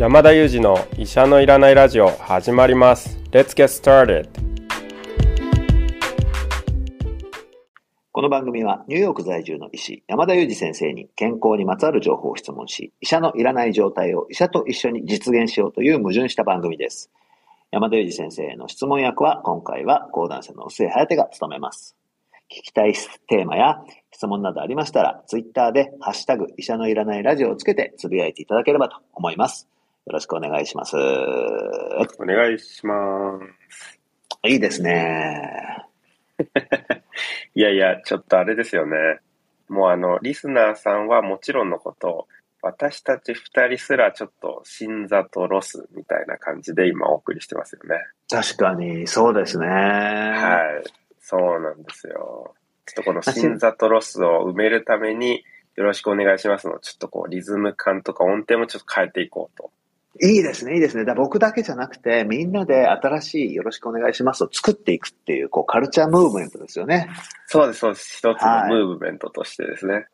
山田裕二の医者のいらないラジオ始まります。Let's get started. この番組はニューヨーク在住の医師山田裕二先生に健康にまつわる情報を質問し医者のいらない状態を医者と一緒に実現しようという矛盾した番組です。山田裕二先生への質問役は今回は講談社の薄井颯が務めます。聞きたいテーマや質問などありましたら、ツイッターで、ハッシュタグ、医者のいらないラジオをつけてつぶやいていただければと思います。よろしくお願いします。お願いします。いいですね。いやいや、ちょっとあれですよね。もうあの、リスナーさんはもちろんのこと、私たち二人すらちょっと新座とロスみたいな感じで今お送りしてますよね。確かに、そうですね。はい。そうなんですよ。ちょっとこの新座とロスを埋めるために、よろしくお願いしますの、ちょっとこうリズム感とか音程もちょっと変えていこうと。いいですね、いいですね。だ僕だけじゃなくて、みんなで新しいよろしくお願いしますを作っていくっていう、こう、カルチャームーブメントですよね。そうです、そうです。一つのムーブメントとしてですね。はい、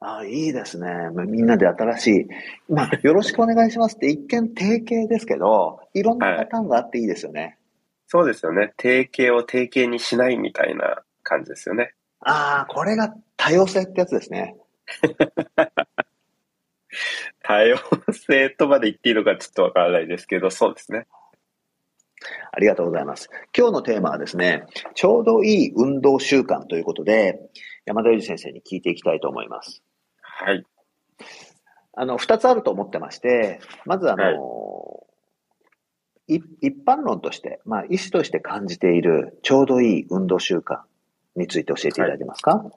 ああ、いいですね。みんなで新しい。まあ、よろしくお願いしますって一見定型ですけど、いろんなパターンがあっていいですよね。はいそうですよね。定型を定型にしないみたいな感じですよね。ああ、これが多様性ってやつですね。多様性とまで言っていいのかちょっとわからないですけど、そうですね。ありがとうございます。今日のテーマはですね、ちょうどいい運動習慣ということで、山田裕二先生に聞いていきたいと思います。はい。あの、二つあると思ってまして、まずあの、はい一般論として、まあ、医師として感じているちょうどいい運動習慣について教えていただけますか、はい、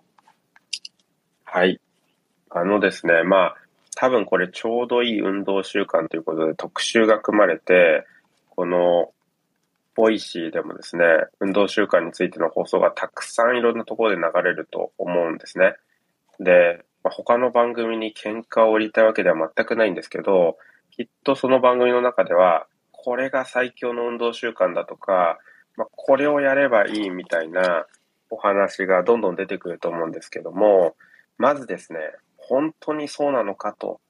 はい。あのですね、まあ、多分これちょうどいい運動習慣ということで特集が組まれて、このボイシーでもですね、運動習慣についての放送がたくさんいろんなところで流れると思うんですね。で、まあ、他の番組に喧嘩を売りたいわけでは全くないんですけど、きっとその番組の中では、これが最強の運動習慣だとか、まあ、これをやればいいみたいなお話がどんどん出てくると思うんですけども、まずですね、本当にそうなのかと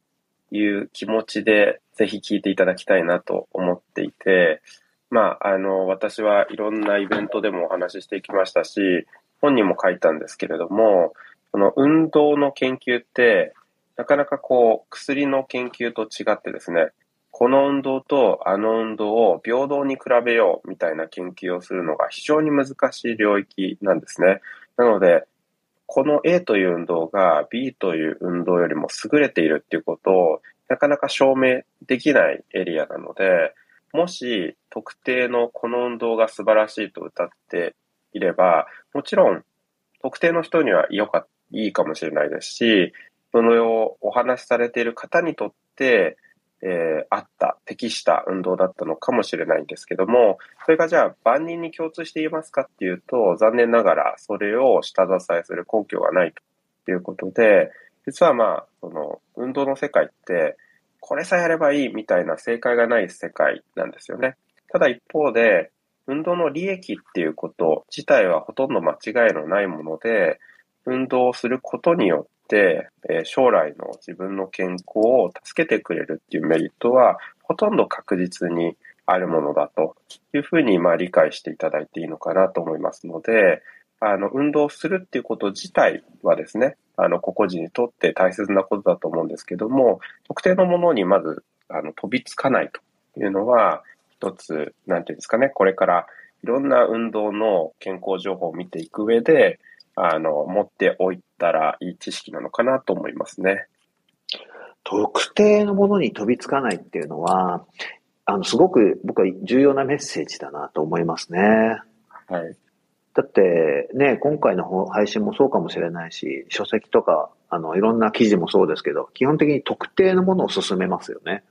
いう気持ちでぜひ聞いていただきたいなと思っていて、まあ、あの、私はいろんなイベントでもお話ししてきましたし、本にも書いたんですけれども、その運動の研究って、なかなかこう、薬の研究と違ってですね、この運動とあの運動を平等に比べようみたいな研究をするのが非常に難しい領域なんですね。なので、この A という運動が B という運動よりも優れているっていうことをなかなか証明できないエリアなので、もし特定のこの運動が素晴らしいと歌っていれば、もちろん特定の人には良かいいかもしれないですし、そのをお話しされている方にとって、えー、あった、適した運動だったのかもしれないんですけども、それがじゃあ万人に共通していますかっていうと、残念ながらそれを下支えする根拠がないということで、実はまあ、その、運動の世界って、これさえやればいいみたいな正解がない世界なんですよね。ただ一方で、運動の利益っていうこと自体はほとんど間違いのないもので、運動をすることによ、え将来の自分の健康を助けてくれるっていうメリットは、ほとんど確実にあるものだというふうに、まあ、理解していただいていいのかなと思いますので、あの、運動するっていうこと自体はですね、あの、個々人にとって大切なことだと思うんですけども、特定のものにまず、あの、飛びつかないというのは、一つ、なんていうんですかね、これからいろんな運動の健康情報を見ていく上で、あの、持っておいたらいい知識なのかなと思いますね。特定のものに飛びつかないっていうのは、あの、すごく僕は重要なメッセージだなと思いますね。はい。だってね、今回の配信もそうかもしれないし、書籍とか、あの、いろんな記事もそうですけど、基本的に特定のものを進めますよね。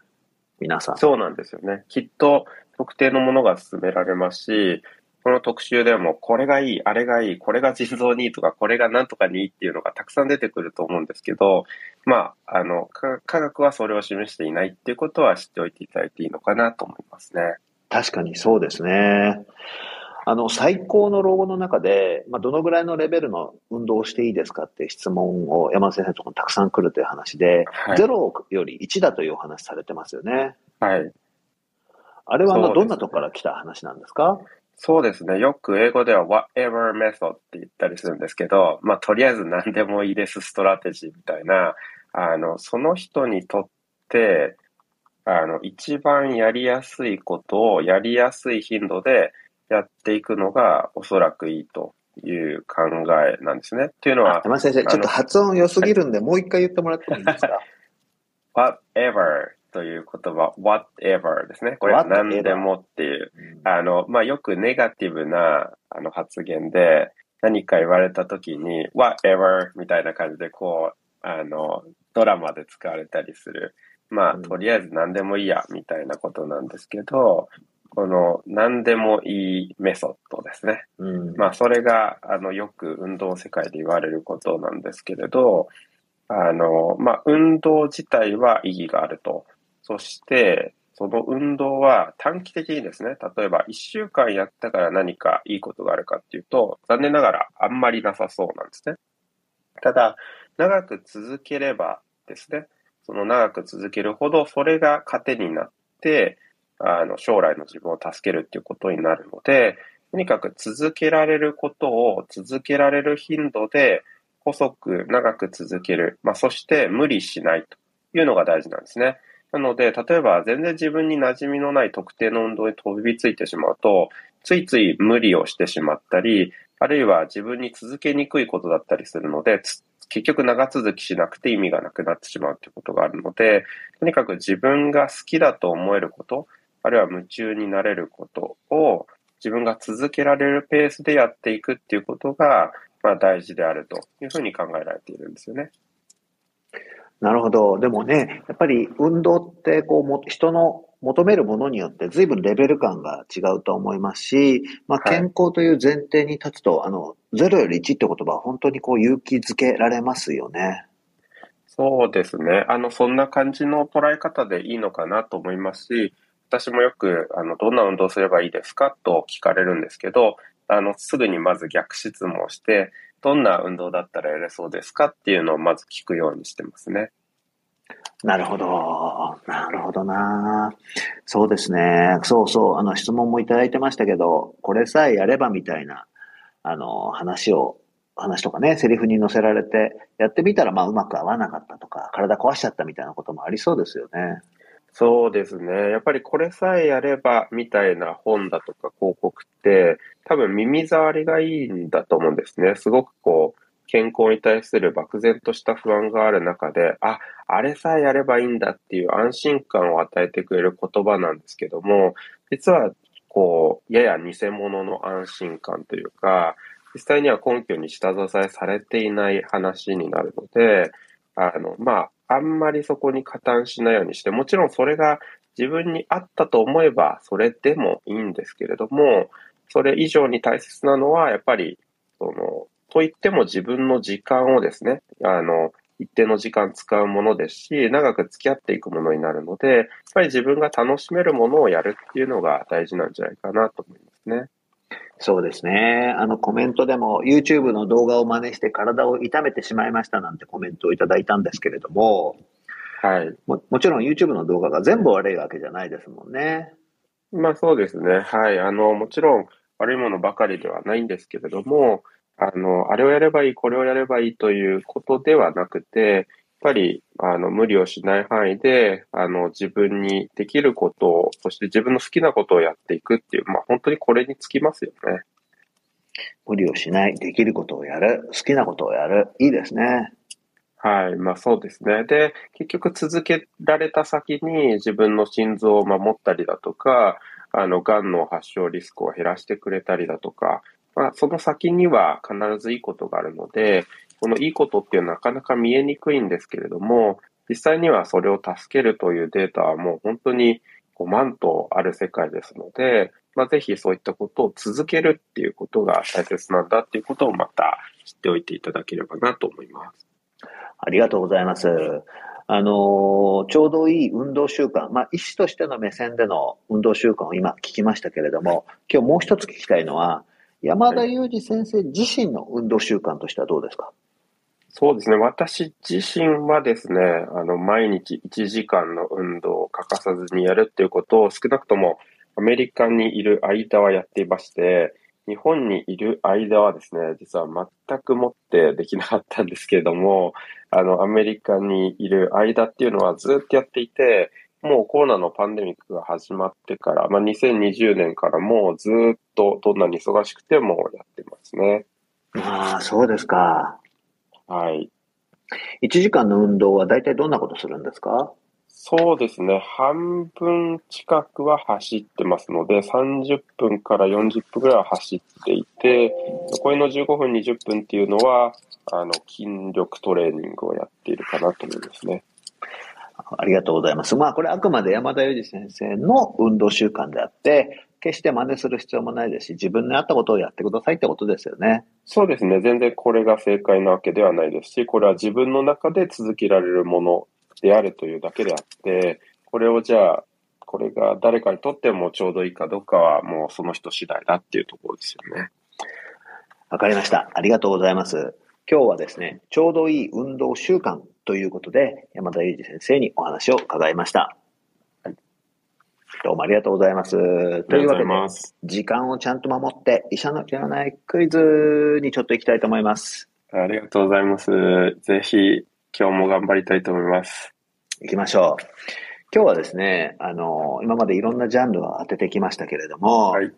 皆さん。そうなんですよね。きっと特定のものが進められますし、この特集でも、これがいい、あれがいい、これが腎臓にいいとか、これがなんとかにいいっていうのがたくさん出てくると思うんですけど、まあ、あの、科学はそれを示していないっていうことは知っておいていただいていいのかなと思いますね。確かにそうですね。あの、最高の老後の中で、まあ、どのぐらいのレベルの運動をしていいですかっていう質問を山田先生のところにたくさん来るという話で、はい0より1だというお話されてますよね。はい。あれはねどんなとこから来た話なんですか？そうですね。よく英語では whatever method って言ったりするんですけど、まあ、とりあえず何でもいいですストラテジーみたいな、あの、その人にとって、あの、一番やりやすいことをやりやすい頻度でやっていくのがおそらくいいという考えなんですね。っていうのは、山田先生、ちょっと発音良すぎるんで、もう一回言ってもらってもいいですか？whatever という言葉、whatever ですね。これは何でもっていう、あの、まあ、よくネガティブなあの発言で何か言われた時に whatever みたいな感じでこう、あの、ドラマで使われたりする。まあ、うんとりあえず何でもいいや、みたいなことなんですけど、この何でもいいメソッドですね。うんまあ、それが、あの、よく運動世界で言われることなんですけれど、あの、まあ、運動自体は意義があると。そして、その運動は短期的にですね、例えば1週間やったから何かいいことがあるかっていうと、残念ながらあんまりなさそうなんですね。ただ、長く続ければですね、その長く続けるほど、それが糧になって、あの、将来の自分を助けるっていうことになるので、とにかく続けられることを続けられる頻度で細く長く続ける。まあ、そして無理しないというのが大事なんですね。なので、例えば全然自分に馴染みのない特定の運動に飛びついてしまうと、ついつい無理をしてしまったり、あるいは自分に続けにくいことだったりするので、結局長続きしなくて意味がなくなってしまうということがあるので、とにかく自分が好きだと思えること、あるいは夢中になれることを自分が続けられるペースでやっていくっていうことが、まあ大事であるというふうに考えられているんですよね。なるほど。でもね、やっぱり運動ってこうも人の求めるものによって随分レベル感が違うと思いますし、まあ、はい健康という前提に立つと、あの、0より1って言葉は本当にこう勇気づけられますよね。そうですね。あの、そんな感じの捉え方でいいのかなと思いますし、私もよく、あの、どんな運動すればいいですかと聞かれるんですけど、あの、すぐにまず逆質問して、どんな運動だったらやれそうですかっていうのをまず聞くようにしてますね。なるほど。なるほどな。そうですね。そうそう。あの、質問もいただいてましたけど、これさえやればみたいな、あの、話を、話とかね、セリフに載せられて、やってみたら、まあ、うまく合わなかったとか、体壊しちゃったみたいなこともありそうですよね。そうですね。やっぱりこれさえやればみたいな本だとか広告って多分耳障りがいいんだと思うんですね。すごくこう健康に対する漠然とした不安がある中で、あ、あれさえやればいいんだっていう安心感を与えてくれる言葉なんですけども、実はこう、やや偽物の安心感というか、実際には根拠に下支えされていない話になるので、あの、まあ、あんまりそこに加担しないようにして、もちろんそれが自分に合ったと思えば、それでもいいんですけれども、それ以上に大切なのは、やっぱり、その、と言っても自分の時間をですね、あの、一定の時間使うものですし、長く付き合っていくものになるので、やっぱり自分が楽しめるものをやるっていうのが大事なんじゃないかなと思いますね。そうですね。あのコメントでも YouTube の動画を真似して体を痛めてしまいましたなんてコメントをいただいたんですけれども、はい。ももちろん YouTube の動画が全部悪いわけじゃないですもんね。まあそうですね。はい。あの、もちろん悪いものばかりではないんですけれども、あの、あれをやればいい、これをやればいいということではなくて、ぱり、あの、無理をしない範囲で、あの、自分にできることを、そして自分の好きなことをやっていくっていう、まあ本当にこれにつきますよね。無理をしない、できることをやる、好きなことをやる。いいですね。はい。まあそうですね。で、結局続けられた先に自分の心臓を守ったりだとか、あの、癌の発症リスクを減らしてくれたりだとか、まあその先には必ずいいことがあるので、このいいことっていうのはなかなか見えにくいんですけれども、実際にはそれを助けるというデータはもう本当に5万とある世界ですので、まあ、ぜひそういったことを続けるっていうことが大切なんだっていうことをまた知っておいていただければなと思います。ありがとうございます。あのちょうどいい運動習慣、まあ、医師としての目線での運動習慣を今聞きましたけれども、今日もう一つ聞きたいのは、山田裕二先生自身の運動習慣としてはどうですか？そうですね。私自身はですね、あの、毎日1時間の運動を欠かさずにやるっていうことを少なくともアメリカにいる間はやっていまして、日本にいる間はですね、実は全くもってできなかったんですけれども、あの、アメリカにいる間っていうのはずっとやっていて、もうコロナのパンデミックが始まってから、まあ、2020年からもうずっとどんなに忙しくてもやってますね。ああ、そうですか。はい。1時間の運動は大体どんなことするんですか？そうですね。半分近くは走ってますので、30分から40分ぐらいは走っていて、残りの15分、20分っていうのは、あの、筋力トレーニングをやっているかなと思いますね。ありがとうございます。まあ、これあくまで山田裕二先生の運動習慣であって、決して真似する必要もないですし、自分に合ったことをやってくださいってことですよね。そうですね。全然これが正解なわけではないですし、これは自分の中で続けられるものであるというだけであって、これをじゃあ、これが誰かにとってもちょうどいいかどうかはもうその人次第だっていうところですよね。わかりました。ありがとうございます。今日はですね、ちょうどいい運動習慣ということで、山田裕二先生にお話を伺いました。はいどうもありがとうございます。というわけで。時間をちゃんと守って、医者の知らないクイズにちょっと行きたいと思います。ありがとうございます。ぜひ、今日も頑張りたいと思います。行きましょう。今日はですね、あの、今までいろんなジャンルを当ててきましたけれども、はい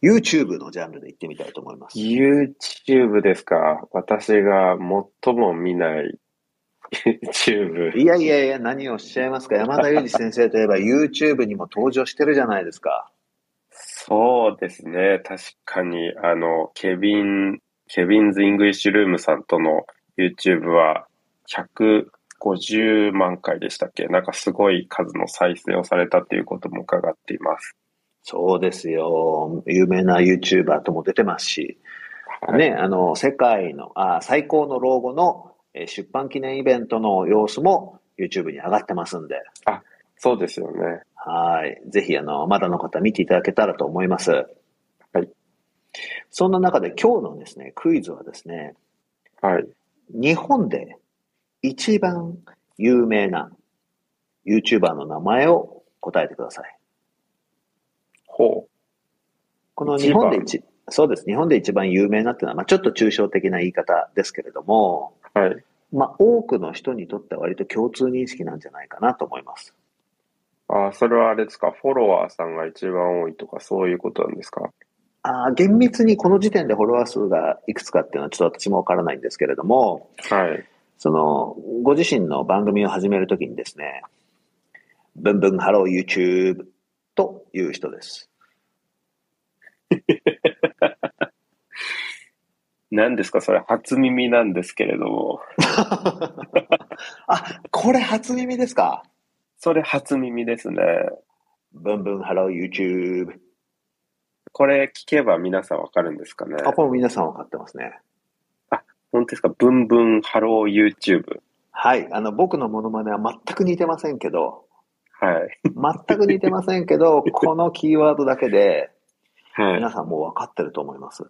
YouTube のジャンルで行ってみたいと思います。YouTube ですか私が最も見ない YouTube。いやいやいや、何をおっしゃいますか。山田裕二先生といえば YouTube にも登場してるじゃないですか。そうですね。確かに、あの、ケビン、Kevin's English Room さんとの YouTube は150万回でしたっけ？なんかすごい数の再生をされたということも伺っています。そうですよ。有名な YouTuber とも出てますし、はい。ね、あの、世界の、あ、最高の老後のえー出版記念イベントの様子も YouTube に上がってますんで、そうですよね。はい。ぜひ、あの、まだの方見ていただけたらと思います。はい。そんな中で今日のですね、クイズはですね、はい。日本で一番有名な YouTuber の名前を答えてください。ほこの日本で一、そうです。日本で一番有名なっていうのは、まあ、ちょっと抽象的な言い方ですけれども、う。はい。まあ、多くの人にとっては割と共通認識なんじゃないかなと思います。あ、それはあれですか？フォロワーさんが一番多いとかそういうことなんですか？あー厳密にこの時点でフォロワー数がいくつかっていうのはちょっと私もわからないんですけれども、はい。その、ご自身の番組を始めるときにですね、ブンブンハロー YouTube という人です。何ですか？それ初耳なんですけれども。あ、これ初耳ですか？それ初耳ですね。ブンブンハロー YouTube。これ聞けば皆さんわかるんですかね？あ、これ皆さんわかってますね。本当ですか？ブンブンハロー YouTube。はい。あの、僕のモノマネは全く似てませんけど、はい。全く似てませんけど、このキーワードだけで、はい皆。さんもう分かってると思います。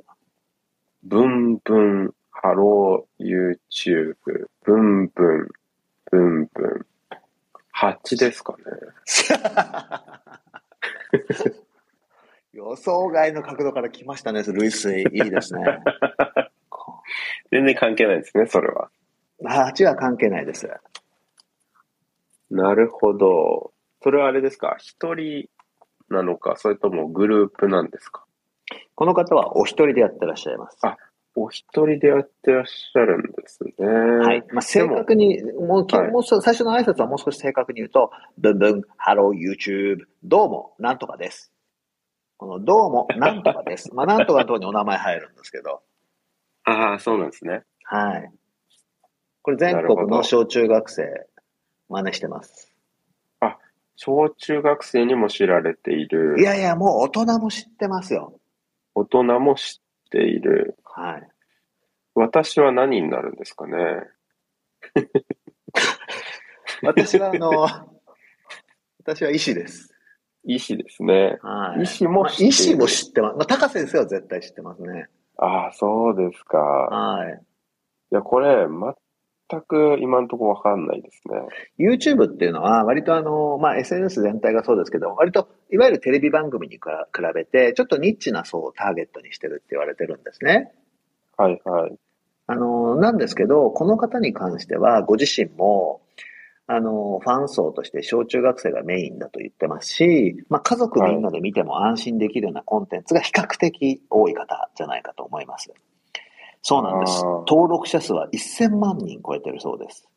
ブンブンハロー YouTube。ブンブン、ブンブン。8ですかね。予想外の角度から来ましたね、類推。いいですね。こ 全然関係ないですね、それは。8は関係ないです。なるほど。それはあれですか？一人なのか、それともグループなんですか？この方はお一人でやってらっしゃいます。あお一人でやってらっしゃるんですね。はい。まあ、正確に、もうき、はいもう少最初の挨拶はもう少し正確に言うと、ブンブン、ハロー、YouTube、どうも、なんとかです。この、どうも、なんとかです。まあ、なんとかのところにお名前入るんですけど、ああ、そうなんですね。はい。これ全国の小中学生、真似してます。小中学生にも知られているい。やいや、もう大人も知ってますよ。大人も知っている。はい。私は何になるんですかね？私は、あの、私は医師です。医師ですね。はい。医師もまあ知っている医師も知ってます。まあ、タカ先生は絶対知ってますね。ああ、そうですか。はい。いや、これ、全く今のところわかんないですね。YouTube っていうのは、割とあの、まあ、SNS 全体がそうですけど、割と、いわゆるテレビ番組に比べて、ちょっとニッチな層をターゲットにしてるって言われてるんですね。はいはい。あの、なんですけど、この方に関しては、ご自身も、あの、ファン層として小中学生がメインだと言ってますし、まあ、家族みんなで見ても安心できるようなコンテンツが比較的多い方じゃないかと思います。そうなんです。登録者数は1000万人超えてるそうです。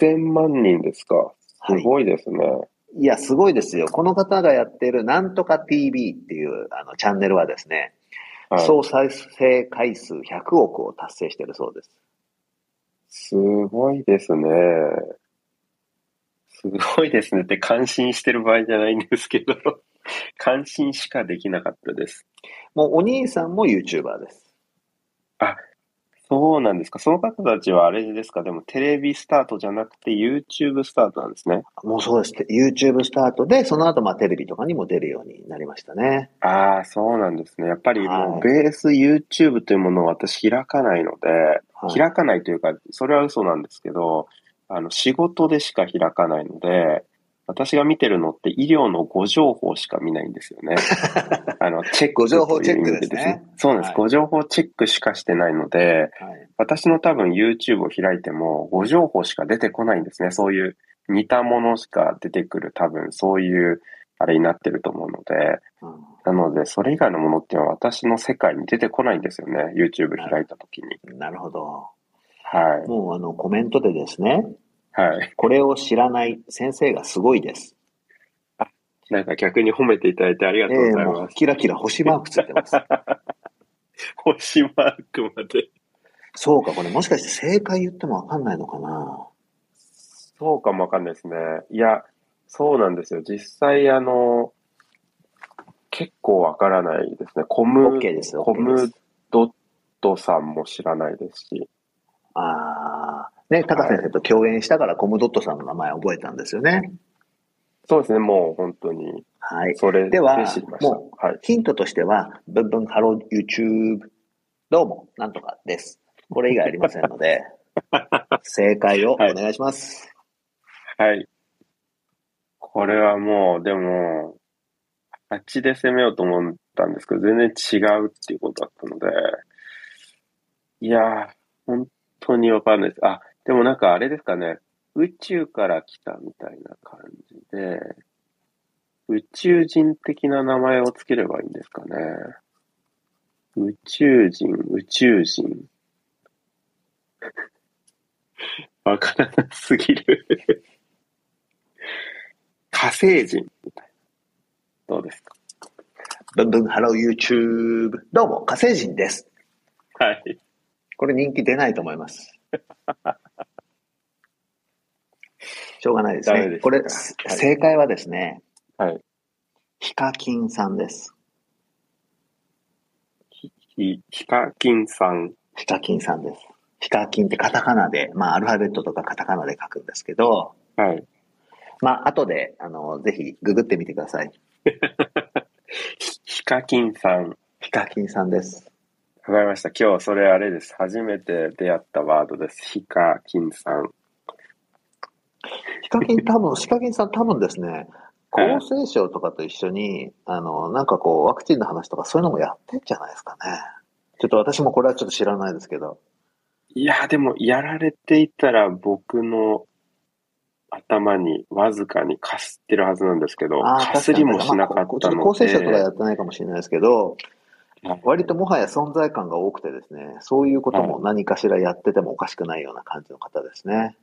1000万人ですか。すごいですね。いや、すごいですよ。この方がやってるなんとか TV っていうあのチャンネルはですね、はい。総再生回数100億を達成してるそうです。すごいですね。すごいですねって感心してる場合じゃないんですけど、感心しかできなかったです。もうお兄さんも YouTuber です。そうなんですか。その方たちはあれですか。でもテレビスタートじゃなくて YouTube スタートなんですね。もうそうです。YouTube スタートで、その後まあテレビとかにも出るようになりましたね。ああ、そうなんですね。やっぱりもはいうベース YouTube というものを私開かないので、はい開かないというか、それは嘘なんですけど、あの、仕事でしか開かないので、私が見てるのって医療のご情報しか見ないんですよね。あの、チェックご情報チェックですねそうなんです。はいご情報チェックしかしてないので、はい。私の多分 YouTube を開いても、ご情報しか出てこないんですね。そういう似たものしか出てくる、多分そういう、あれになってると思うので、うんなので、それ以外のものっていうのは私の世界に出てこないんですよね。YouTube 開いたときに。なるほど。はい。もうあのコメントでですね、はい。これを知らない先生がすごいです。なんか逆に褒めていただいてありがえとうございます。キラキラ星マークついてます。星マークまで。そうか、これもしかして正解言ってもわかんないのかな？そうかもわかんないですね。いや、そうなんですよ。実際、あの、結構わからないですね。コム。コムドットさんも知らないですし。ああ、ね、タカ先生と共演したからコムドットさんの名前覚えたんですよね。そうですね。もう本当に、はい。それででは。もはい。ヒントとしては、ブンブンハロー YouTube、どうも、なんとかです。これ以外ありませんので、正解をお願いします。はい。これはもう、でも、8で攻めようと思ったんですけど、全然違うっていうことだったので、いやー、本当にわかんないです。あ、でもなんかあれですかね、宇宙から来たみたいな感じで、宇宙人的な名前をつければいいんですかね。宇宙人、宇宙人。わからなすぎる。火星人みたいな。どうですか？ブンブンハロー YouTube、どうも、火星人です。はい。これ人気出ないと思います。しょうがないですね。すかこれ、はい正解はですね、はい。ヒカキンさんです。ひ、ヒカキンさん。ヒカキンさんです。ヒカキンってカタカナで、まあ、アルファベットとかカタカナで書くんですけど、はい。まあ、後で、あの、ぜひ、ググってみてください。ひヒカキンさん。ヒカキンさんです。わかりました。今日それあれです。初めて出会ったワードです。ヒカキンさん。ヒカキン多分、ヒカキンさん多分ですね、厚生省とかと一緒に、あの、なんかこう、ワクチンの話とかそういうのもやってんじゃないですかね。ちょっと私もこれはちょっと知らないですけど。いや、でも、やられていたら僕の頭にわずかにかすってるはずなんですけど、ああ、かすりもしなかまあったのちょっと厚生省とかで、やってないかもしれないですけど、はい割ともはや存在感が多くてですね、そういうことも何かしらやっててもおかしくないような感じの方ですね。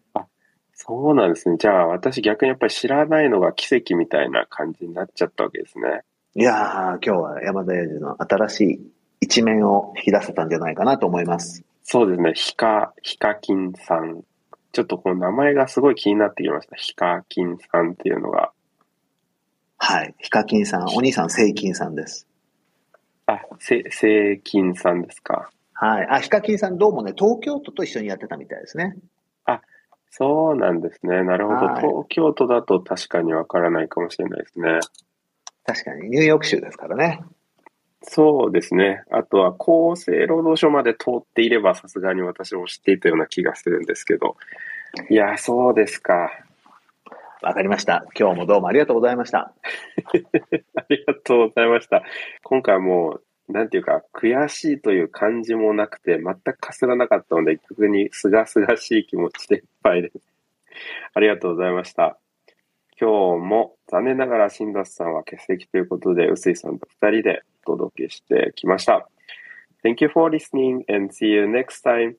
そうなんですね。じゃあ、私逆にやっぱり知らないのが奇跡みたいな感じになっちゃったわけですね。いやー、今日は山田裕二の新しい一面を引き出せたんじゃないかなと思います。そうですね。ヒカ、ヒカキンさん。ちょっとこの名前がすごい気になってきました。ヒカキンさんっていうのが。はい。ヒカキンさん、お兄さん、セイキンさんです。あ、せ、セイキンさんですか。はい。あ、ヒカキンさんどうもね、東京都と一緒にやってたみたいですね。そうなんですね。なるほど。はい東京都だと確かにわからないかもしれないですね。確かにニューヨーク州ですからね。そうですね。あとは厚生労働省まで通っていればさすがに私も知っていたような気がするんですけど。いや、そうですか。わかりました。今日もどうもありがとうございました。ありがとうございました。今回はもう、なんていうか、悔しいという感じもなくて、全くかすらなかったので、逆にすがすがしい気持ちでいっぱいです。ありがとうございました。今日も残念ながら新達さんは欠席ということで、臼井さんと二人でお届けしてきました。Thank you for listening and see you next time.